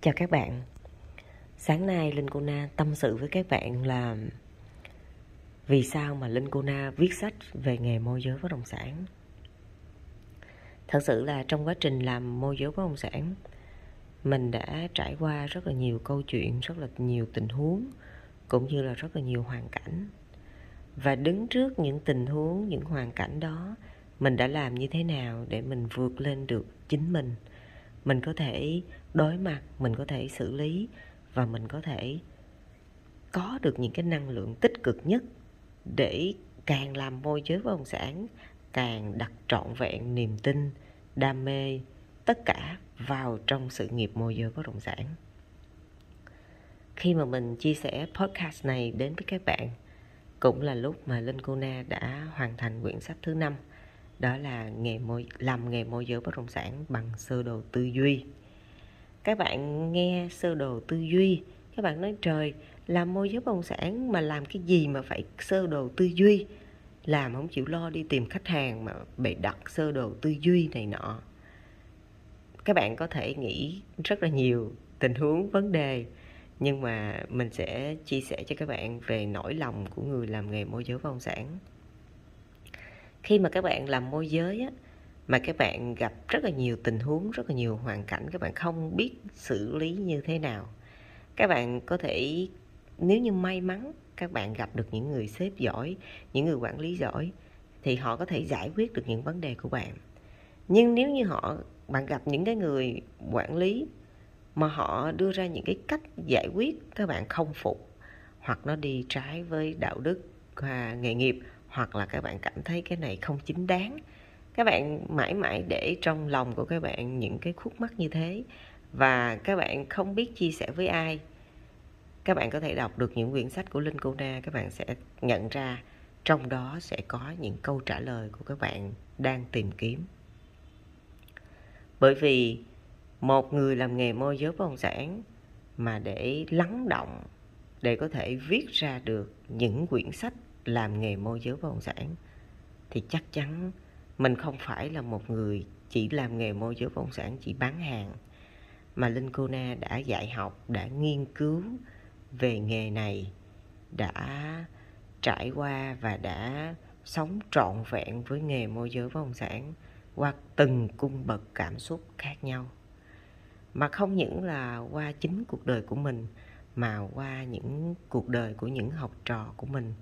Chào các bạn. Sáng nay Linh Cô Na tâm sự với các bạn là Vì sao mà Linh Cô Na viết sách về nghề môi giới bất động sản. Thật sự là trong quá trình làm môi giới bất động sản Mình đã trải qua rất là nhiều câu chuyện, rất là nhiều tình huống Cũng như là rất là nhiều hoàn cảnh. Và đứng trước những tình huống, những hoàn cảnh đó Mình đã làm như thế nào để mình vượt lên được chính mình? Mình có thể đối mặt, mình có thể xử lý và mình có thể có được những cái năng lượng tích cực nhất để càng làm môi giới bất động sản càng đặt trọn vẹn niềm tin, đam mê tất cả vào trong sự nghiệp môi giới bất động sản. Khi mà mình chia sẻ podcast này đến với các bạn, cũng là lúc mà Linh Cô Na đã hoàn thành quyển sách thứ năm, đó là nghề môi, làm nghề môi giới bất động sản bằng sơ đồ tư duy các bạn nghe sơ đồ tư duy. Các bạn nói trời làm môi giới bất động sản mà làm cái gì mà phải sơ đồ tư duy? Làm không chịu lo đi tìm khách hàng mà bị đặt sơ đồ tư duy này nọ. Các bạn có thể nghĩ rất là nhiều tình huống vấn đề. Nhưng mà mình sẽ chia sẻ cho các bạn về nỗi lòng của người làm nghề môi giới bất động sản. Khi mà các bạn làm môi giới á, mà các bạn gặp rất là nhiều tình huống, rất là nhiều hoàn cảnh, các bạn không biết xử lý như thế nào. Các bạn có thể, nếu như may mắn, các bạn gặp được những người sếp giỏi, những người quản lý giỏi, thì họ có thể giải quyết được những vấn đề của bạn. Nhưng nếu như họ, bạn gặp những cái người quản lý mà họ đưa ra những cái cách giải quyết, các bạn không phục, hoặc nó đi trái với đạo đức và nghề nghiệp, hoặc là các bạn cảm thấy cái này không chính đáng các bạn mãi mãi để trong lòng của các bạn những cái khúc mắc như thế. Và các bạn không biết chia sẻ với ai. Các bạn có thể đọc được những quyển sách của linh cô na, các bạn sẽ nhận ra trong đó sẽ có những câu trả lời của các bạn đang tìm kiếm. Bởi vì một người làm nghề môi giới bất động sản mà để lắng động, để có thể viết ra được những quyển sách làm nghề môi giới bất động sản thì chắc chắn mình không phải là một người chỉ làm nghề môi giới bất động sản chỉ bán hàng mà Linh Cô Na đã dạy học, đã nghiên cứu về nghề này, đã trải qua và đã sống trọn vẹn với nghề môi giới bất động sản qua từng cung bậc cảm xúc khác nhau. Mà không những là qua chính cuộc đời của mình mà qua những cuộc đời của những học trò của mình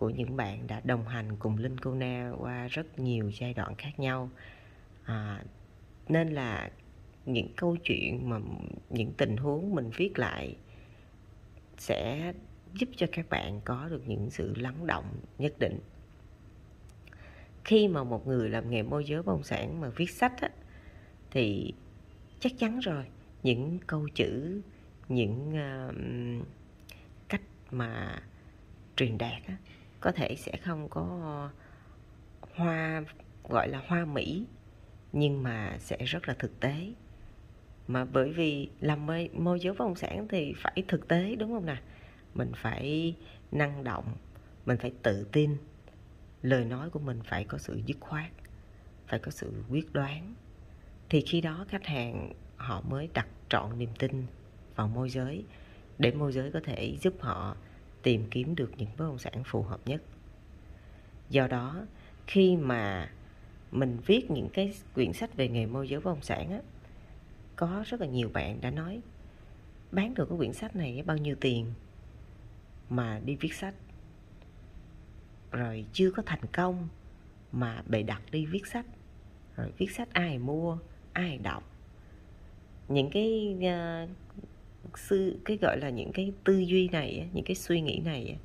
của những bạn đã đồng hành cùng Linh Cô Na qua rất nhiều giai đoạn khác nhau. À, nên là những câu chuyện mà những tình huống mình viết lại sẽ giúp cho các bạn có được những sự lắng động nhất định. Khi mà một người làm nghề môi giới bất động sản mà viết sách á, thì chắc chắn rồi những câu chữ những uh, cách mà truyền đạt á, có thể sẽ không có hoa gọi là hoa mỹ nhưng mà sẽ rất là thực tế. Mà bởi vì làm môi, môi giới bất động sản thì phải thực tế đúng không nào mình phải năng động mình phải tự tin. Lời nói của mình phải có sự dứt khoát phải có sự quyết đoán. Thì khi đó khách hàng họ mới đặt trọn niềm tin vào môi giới để môi giới có thể giúp họ tìm kiếm được những bất động sản phù hợp nhất. Do đó khi mà mình viết những cái quyển sách về nghề môi giới bất động sản á có rất là nhiều bạn đã nói bán được cái quyển sách này bao nhiêu tiền mà đi viết sách? Rồi chưa có thành công mà bày đặt đi viết sách. Rồi viết sách ai mua ai đọc? Những cái uh, sư, cái gọi là những cái tư duy này những cái suy nghĩ này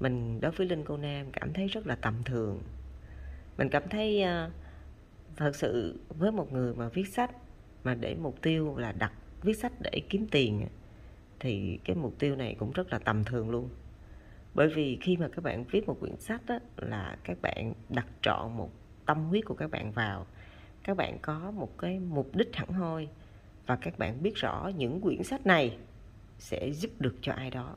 mình đối với linh cô nam cảm thấy rất là tầm thường. Mình cảm thấy ờ, thật sự với một người mà viết sách mà để mục tiêu là đặt, viết sách để kiếm tiền thì cái mục tiêu này cũng rất là tầm thường luôn. Bởi vì khi mà các bạn viết một quyển sách đó là các bạn đặt trọn một tâm huyết của các bạn vào, các bạn có một cái mục đích hẳn hoi và các bạn biết rõ những quyển sách này sẽ giúp được cho ai đó.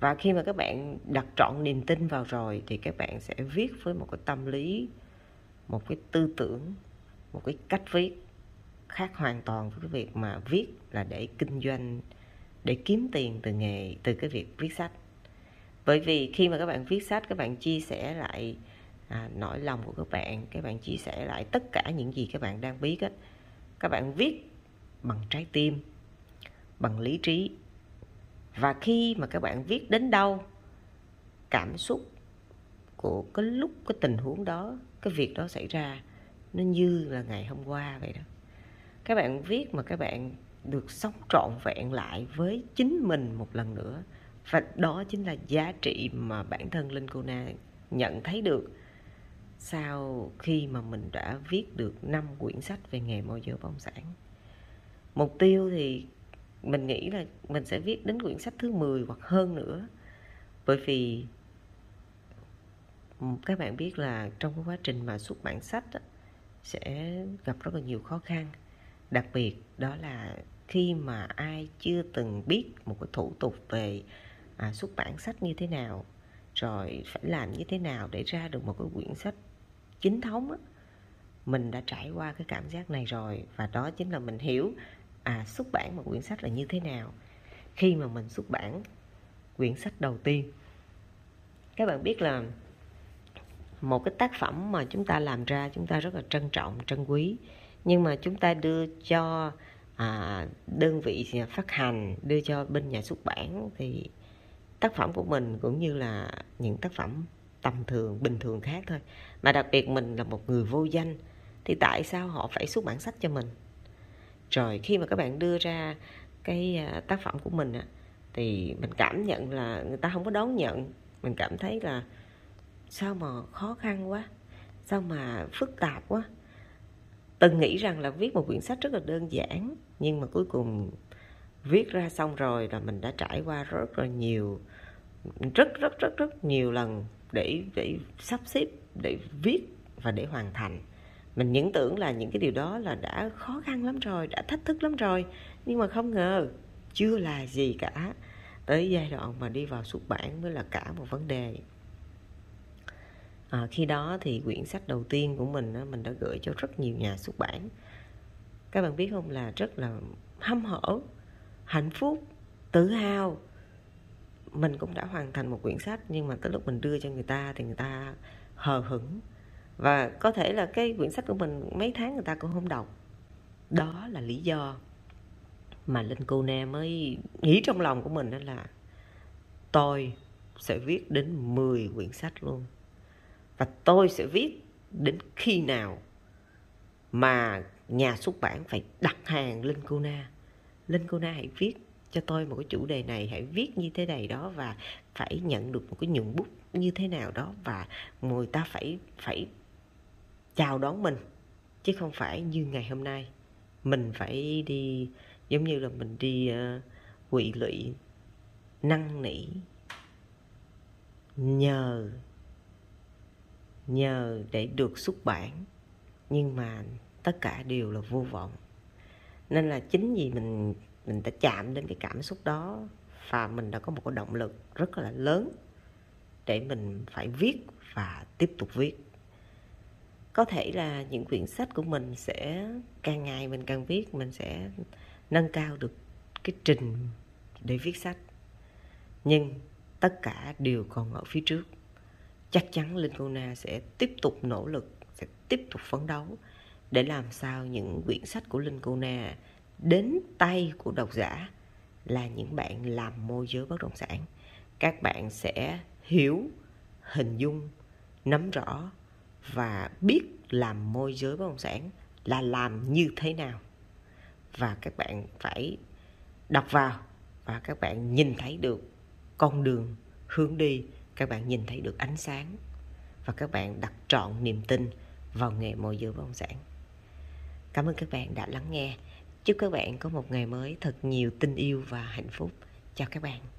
Và khi mà các bạn đặt trọn niềm tin vào rồi thì các bạn sẽ viết với một cái tâm lý một cái tư tưởng một cái cách viết khác hoàn toàn với cái việc mà viết là để kinh doanh để kiếm tiền từ nghề từ cái việc viết sách. Bởi vì khi mà các bạn viết sách các bạn chia sẻ lại à, nỗi lòng của các bạn các bạn chia sẻ lại tất cả những gì các bạn đang biết á các bạn viết bằng trái tim, bằng lý trí. Và khi mà các bạn viết đến đâu, cảm xúc của cái lúc, cái tình huống đó, cái việc đó xảy ra, nó như là ngày hôm qua vậy đó. Các bạn viết mà các bạn được sống trọn vẹn lại với chính mình một lần nữa, và đó chính là giá trị mà bản thân linh cô na nhận thấy được sau khi mà mình đã viết được năm quyển sách về nghề môi giới bất động sản mục tiêu thì mình nghĩ là mình sẽ viết đến quyển sách thứ 10 hoặc hơn nữa. Bởi vì các bạn biết là trong cái quá trình mà xuất bản sách đó, sẽ gặp rất là nhiều khó khăn. Đặc biệt đó là khi mà ai chưa từng biết một cái thủ tục về à, xuất bản sách như thế nào rồi phải làm như thế nào để ra được một cái quyển sách chính thống á, mình đã trải qua cái cảm giác này rồi. Và đó chính là mình hiểu à xuất bản một quyển sách là như thế nào? Khi mà mình xuất bản quyển sách đầu tiên các bạn biết là một cái tác phẩm mà chúng ta làm ra chúng ta rất là trân trọng trân quý. Nhưng mà chúng ta đưa cho à, đơn vị phát hành đưa cho bên nhà xuất bản thì tác phẩm của mình cũng như là những tác phẩm tầm thường bình thường khác thôi. Mà đặc biệt mình là một người vô danh thì tại sao họ phải xuất bản sách cho mình? Rồi khi mà các bạn đưa ra cái à, tác phẩm của mình thì mình cảm nhận là người ta không có đón nhận. Mình cảm thấy là sao mà khó khăn quá, sao mà phức tạp quá. Từng nghĩ rằng là viết một quyển sách rất là đơn giản, nhưng mà cuối cùng viết ra xong rồi là mình đã trải qua rất là nhiều, rất rất rất rất nhiều lần để để sắp xếp, để viết và để hoàn thành mình những tưởng là những cái điều đó là đã khó khăn lắm rồi đã thách thức lắm rồi. Nhưng mà không ngờ chưa là gì cả. Tới giai đoạn mà đi vào xuất bản mới là cả một vấn đề. À, khi đó thì quyển sách đầu tiên của mình mình đã gửi cho rất nhiều nhà xuất bản. Các bạn biết không là rất là hâm hở hạnh phúc tự hào. Mình cũng đã hoàn thành một quyển sách nhưng mà tới lúc mình đưa cho người ta thì người ta hờ hững và có thể là cái quyển sách của mình mấy tháng người ta cũng không đọc. Đó là lý do mà linh cô na mới nghĩ trong lòng của mình đó là tôi sẽ viết đến 10 quyển sách luôn. Và tôi sẽ viết đến khi nào mà nhà xuất bản phải đặt hàng linh cô na linh cô na hãy viết cho tôi một cái chủ đề này, hãy viết như thế này đó và phải nhận được một cái nhuận bút như thế nào đó và người ta phải phải chào đón mình chứ không phải như ngày hôm nay. Mình phải đi giống như là mình đi uh, quỵ lụy năn nỉ nhờ nhờ để được xuất bản. Nhưng mà tất cả đều là vô vọng. Nên là chính vì mình mình đã chạm đến cái cảm xúc đó và mình đã có một cái động lực rất là lớn để mình phải viết và tiếp tục viết có thể là những quyển sách của mình sẽ, càng ngày mình càng viết, mình sẽ nâng cao được cái trình để viết sách. Nhưng tất cả đều còn ở phía trước. Chắc chắn linh cô na sẽ tiếp tục nỗ lực, sẽ tiếp tục phấn đấu để làm sao những quyển sách của linh cô na đến tay của độc giả là những bạn làm môi giới bất động sản. Các bạn sẽ hiểu, hình dung, nắm rõ và biết làm môi giới bất động sản là làm như thế nào. Và các bạn phải đọc vào và các bạn nhìn thấy được con đường hướng đi, các bạn nhìn thấy được ánh sáng và các bạn đặt trọn niềm tin vào nghề môi giới bất động sản. Cảm ơn các bạn đã lắng nghe. Chúc các bạn có một ngày mới thật nhiều tình yêu và hạnh phúc. Chào các bạn.